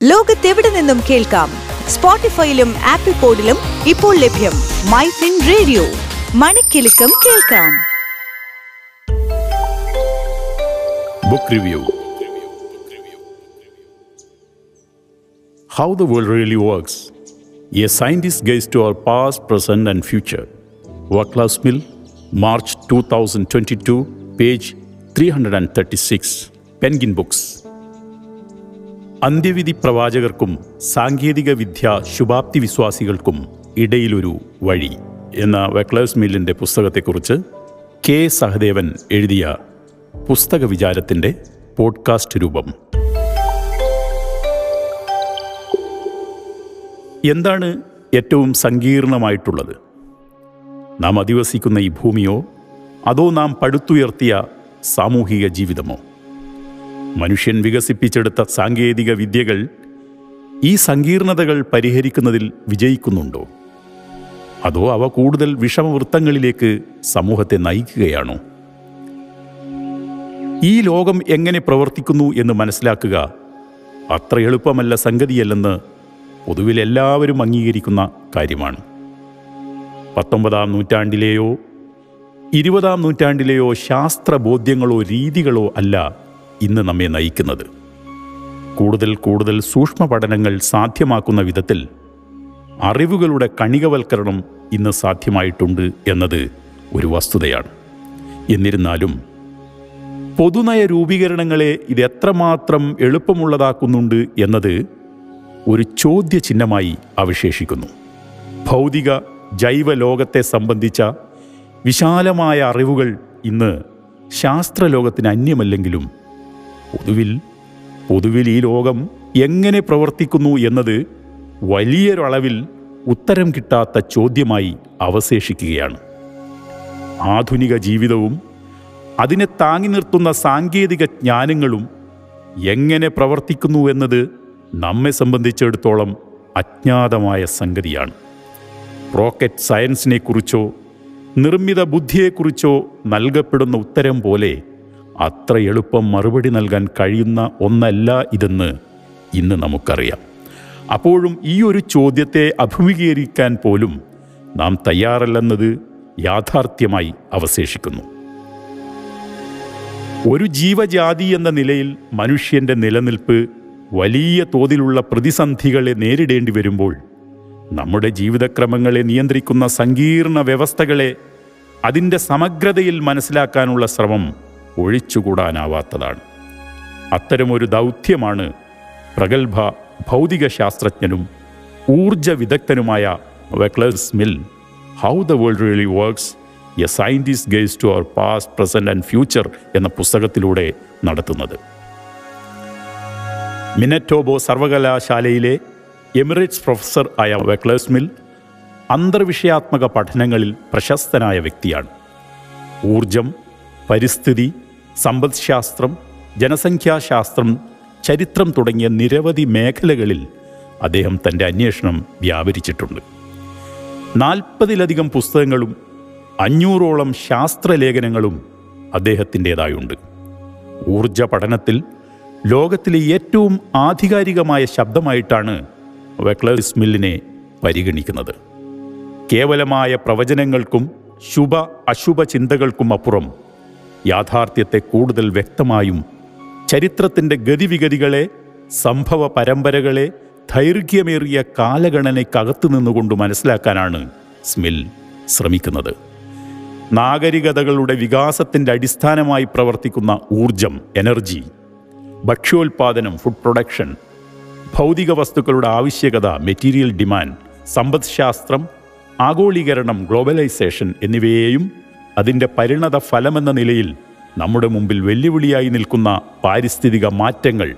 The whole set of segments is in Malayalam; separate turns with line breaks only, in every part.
ലോകത്തെവിടെ നിന്നും കേൾക്കാം സ്പോട്ടിഫൈയിലും ആപ്പിൾ പോഡിലും ഇപ്പോൾ ലഭ്യം മൈ ഫിൻ റേഡിയോ മണിക്കെലക്കം കേൾക്കാം
book review How the World Really Works A Scientist's Gaze to Our Past, Present, and Future. Vaclav Smil, March 2022, page 336. Penguin Books. അന്ത്യവിധി പ്രവാചകർക്കും സാങ്കേതിക വിദ്യ ശുഭാപ്തി വിശ്വാസികൾക്കും ഇടയിലൊരു വഴി എന്ന വെക്ലേഴ്സ് മില്ലിന്റെ പുസ്തകത്തെക്കുറിച്ച് കെ സഹദേവൻ എഴുതിയ പുസ്തക വിചാരത്തിന്റെ പോഡ്കാസ്റ്റ് രൂപം. എന്താണ് ഏറ്റവും സങ്കീർണമായിട്ടുള്ളത്? നാം അധിവസിക്കുന്ന ഈ ഭൂമിയോ അതോ നാം പടുത്തുയർത്തിയ സാമൂഹിക ജീവിതമോ? മനുഷ്യൻ വികസിപ്പിച്ചെടുത്ത സാങ്കേതിക വിദ്യകൾ ഈ സങ്കീർണതകൾ പരിഹരിക്കുന്നതിൽ വിജയിക്കുന്നുണ്ടോ? അതോ അവ കൂടുതൽ വിഷമവൃത്തങ്ങളിലേക്ക് സമൂഹത്തെ നയിക്കുകയാണോ? ഈ ലോകം എങ്ങനെ പ്രവർത്തിക്കുന്നു എന്ന് മനസ്സിലാക്കുക അത്ര എളുപ്പമല്ല സംഗതിയല്ലെന്ന് പൊതുവിൽ എല്ലാവരും അംഗീകരിക്കുന്ന കാര്യമാണ്. പത്തൊമ്പതാം നൂറ്റാണ്ടിലെയോ ഇരുപതാം നൂറ്റാണ്ടിലെയോ ശാസ്ത്രബോധ്യങ്ങളോ രീതികളോ അല്ല ഇന്ന് നമ്മെ നയിക്കുന്നത്. കൂടുതൽ കൂടുതൽ സൂക്ഷ്മ പഠനങ്ങൾ സാധ്യമാക്കുന്ന വിധത്തിൽ അറിവുകളുടെ കണികവൽക്കരണം ഇന്ന് സാധ്യമായിട്ടുണ്ട് എന്നത് ഒരു വസ്തുതയാണ്. എന്നിരുന്നാലും പൊതുനയ രൂപീകരണങ്ങളെ ഇത് എത്രമാത്രം എളുപ്പമുള്ളതാക്കുന്നുണ്ട് എന്നത് ഒരു ചോദ്യചിഹ്നമായി അവശേഷിക്കുന്നു. ഭൗതിക ജൈവ ലോകത്തെ സംബന്ധിച്ച വിശാലമായ അറിവുകൾ ഇന്ന് ശാസ്ത്രലോകത്തിന് അന്യമല്ലെങ്കിലും പൊതുവിൽ പൊതുവിൽ ഈ ലോകം എങ്ങനെ പ്രവർത്തിക്കുന്നു എന്നത് വലിയൊരളവിൽ ഉത്തരം കിട്ടാത്ത ചോദ്യമായി അവശേഷിക്കുകയാണ്. ആധുനിക ജീവിതവും അതിനെ താങ്ങി നിർത്തുന്ന സാങ്കേതിക ജ്ഞാനങ്ങളും എങ്ങനെ പ്രവർത്തിക്കുന്നു എന്നത് നമ്മെ സംബന്ധിച്ചിടത്തോളം അജ്ഞാതമായ സംഗതിയാണ്. റോക്കറ്റ് സയൻസിനെക്കുറിച്ചോ നിർമ്മിത ബുദ്ധിയെക്കുറിച്ചോ നൽകപ്പെടുന്ന ഉത്തരം പോലെ അത്ര എളുപ്പം മറുപടി നൽകാൻ കഴിയുന്ന ഒന്നല്ല ഇതെന്ന് ഇന്ന് നമുക്കറിയാം. അപ്പോഴും ഈ ഒരു ചോദ്യത്തെ അഭിമുഖീകരിക്കാൻ പോലും നാം തയ്യാറല്ലെന്നത് യാഥാർത്ഥ്യമായി അവശേഷിക്കുന്നു. ഒരു ജീവജാതി എന്ന നിലയിൽ മനുഷ്യന്റെ നിലനിൽപ്പ് വലിയ തോതിലുള്ള പ്രതിസന്ധികളെ നേരിടേണ്ടി വരുമ്പോൾ നമ്മുടെ ജീവിതക്രമങ്ങളെ നിയന്ത്രിക്കുന്ന സങ്കീർണ വ്യവസ്ഥകളെ അതിന്റെ സമഗ്രതയിൽ മനസ്സിലാക്കാനുള്ള ശ്രമം ഒഴിച്ചുകൂടാനാവാത്തതാണ്. അത്തരമൊരു ദൗത്യമാണ് പ്രഗത്ഭ ഭൗതിക ശാസ്ത്രജ്ഞനും ഊർജ വിദഗ്ധനുമായ Vaclav Smil how the world really works a scientist guides to our past present and future എന്ന പുസ്തകത്തിലൂടെ നടത്തുന്നത്. മിനറ്റോബോ സർവകലാശാലയിലെ എമിറേറ്റ്സ് പ്രൊഫസർ ആയ വെക്ലേഴ്സ് മിൽ അന്തർവിഷയാത്മക പഠനങ്ങളിൽ പ്രശസ്തനായ വ്യക്തിയാണ്. ഊർജം പരിസ്ഥിതി സമ്പദ്ശാസ്ത്രം ജനസംഖ്യാശാസ്ത്രം ചരിത്രം തുടങ്ങിയ നിരവധി മേഖലകളിൽ അദ്ദേഹം തന്റെ അന്വേഷണം വ്യാപരിച്ചിട്ടുണ്ട്. നാൽപ്പതിലധികം പുസ്തകങ്ങളും അഞ്ഞൂറോളം ശാസ്ത്രലേഖനങ്ങളും അദ്ദേഹത്തിന്റേതായുണ്ട്. ഊർജ പഠനത്തിൽ ലോകത്തിലെ ഏറ്റവും ആധികാരികമായ ശബ്ദമായിട്ടാണ് വെക്ലേഴ്സ് മില്ലിനെ പരിഗണിക്കുന്നത്. കേവലമായ പ്രവചനങ്ങൾക്കും ശുഭ അശുഭ ചിന്തകൾക്കും അപ്പുറം യാഥാർത്ഥ്യത്തെ കൂടുതൽ വ്യക്തമായും ചരിത്രത്തിന്റെ ഗതിവിഗതികളെ സംഭവ പരമ്പരകളെ ദൈർഘ്യമേറിയ കാലഗണനയ്ക്കകത്തു നിന്നുകൊണ്ട് മനസ്സിലാക്കാനാണ് സ്മിൽ ശ്രമിക്കുന്നത്. നാഗരികതകളുടെ വികാസത്തിന്റെ അടിസ്ഥാനമായി പ്രവർത്തിക്കുന്ന ഊർജം എനർജി ഭക്ഷ്യോൽപാദനം ഫുഡ് പ്രൊഡക്ഷൻ ഭൗതിക വസ്തുക്കളുടെ ആവശ്യകത മെറ്റീരിയൽ ഡിമാൻഡ് സമ്പദ്ശാസ്ത്രം ആഗോളീകരണം ഗ്ലോബലൈസേഷൻ എന്നിവയെയും അതിന്റെ പരിണത ഫലമെന്ന നിലയിൽ നമ്മുടെ മുമ്പിൽ വെല്ലുവിളിയായി നിൽക്കുന്ന പാരിസ്ഥിതിക മാറ്റങ്ങൾ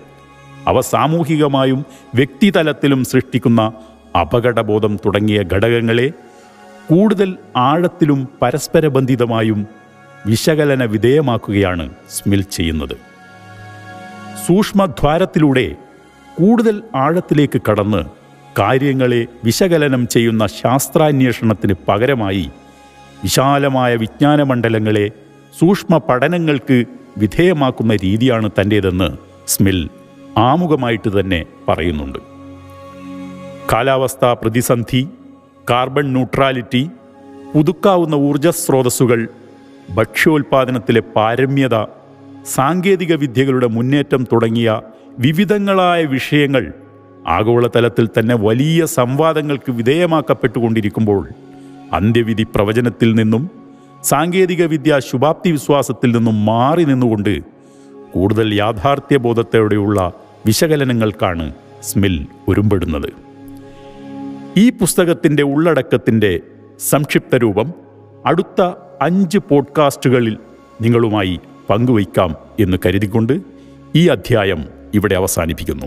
അവ സാമൂഹികമായും വ്യക്തിതലത്തിലും സൃഷ്ടിക്കുന്ന അപകടബോധം തുടങ്ങിയ ഘടകങ്ങളെ കൂടുതൽ ആഴത്തിലും പരസ്പരബന്ധിതമായും വിശകലന വിധേയമാക്കുകയാണ് സ്മിൽ ചെയ്യുന്നത്. സൂക്ഷ്മദ്വാരത്തിലൂടെ കൂടുതൽ ആഴത്തിലേക്ക് കടന്ന് കാര്യങ്ങളെ വിശകലനം ചെയ്യുന്ന ശാസ്ത്രാന്വേഷണത്തിന് പകരമായി വിശാലമായ വിജ്ഞാനമണ്ഡലങ്ങളെ സൂക്ഷ്മ പഠനങ്ങൾക്ക് വിധേയമാക്കുന്ന രീതിയാണ് തന്റേതെന്ന് സ്മിൽ ആമുഖമായിട്ട് തന്നെ പറയുന്നുണ്ട്. കാലാവസ്ഥാ പ്രതിസന്ധി കാർബൺ ന്യൂട്രാലിറ്റി പുതുക്കാവുന്ന ഊർജസ്രോതസ്സുകൾ ഭക്ഷ്യോൽപാദനത്തിലെ പാരമ്യത സാങ്കേതിക വിദ്യകളുടെ മുന്നേറ്റം തുടങ്ങിയ വിവിധങ്ങളായ വിഷയങ്ങൾ ആഗോളതലത്തിൽ തന്നെ വലിയ സംവാദങ്ങൾക്ക് വിധേയമാക്കപ്പെട്ടുകൊണ്ടിരിക്കുമ്പോൾ അന്ത്യവിധി പ്രവചനത്തിൽ നിന്നും സാങ്കേതിക വിദ്യ ശുഭാപ്തി വിശ്വാസത്തിൽ നിന്നും മാറി നിന്നുകൊണ്ട് കൂടുതൽ യാഥാർത്ഥ്യബോധത്തോടെയുള്ള വിശകലനങ്ങൾക്കാണ് സ്മിൽ ഒരുമ്പെടുന്നത്. ഈ പുസ്തകത്തിന്റെ ഉള്ളടക്കത്തിന്റെ സംക്ഷിപ്ത രൂപം അടുത്ത അഞ്ച് പോഡ്കാസ്റ്റുകളിൽ നിങ്ങളുമായി പങ്കുവയ്ക്കാം എന്ന് കരുതിക്കൊണ്ട് ഈ അധ്യായം ഇവിടെ അവസാനിപ്പിക്കുന്നു.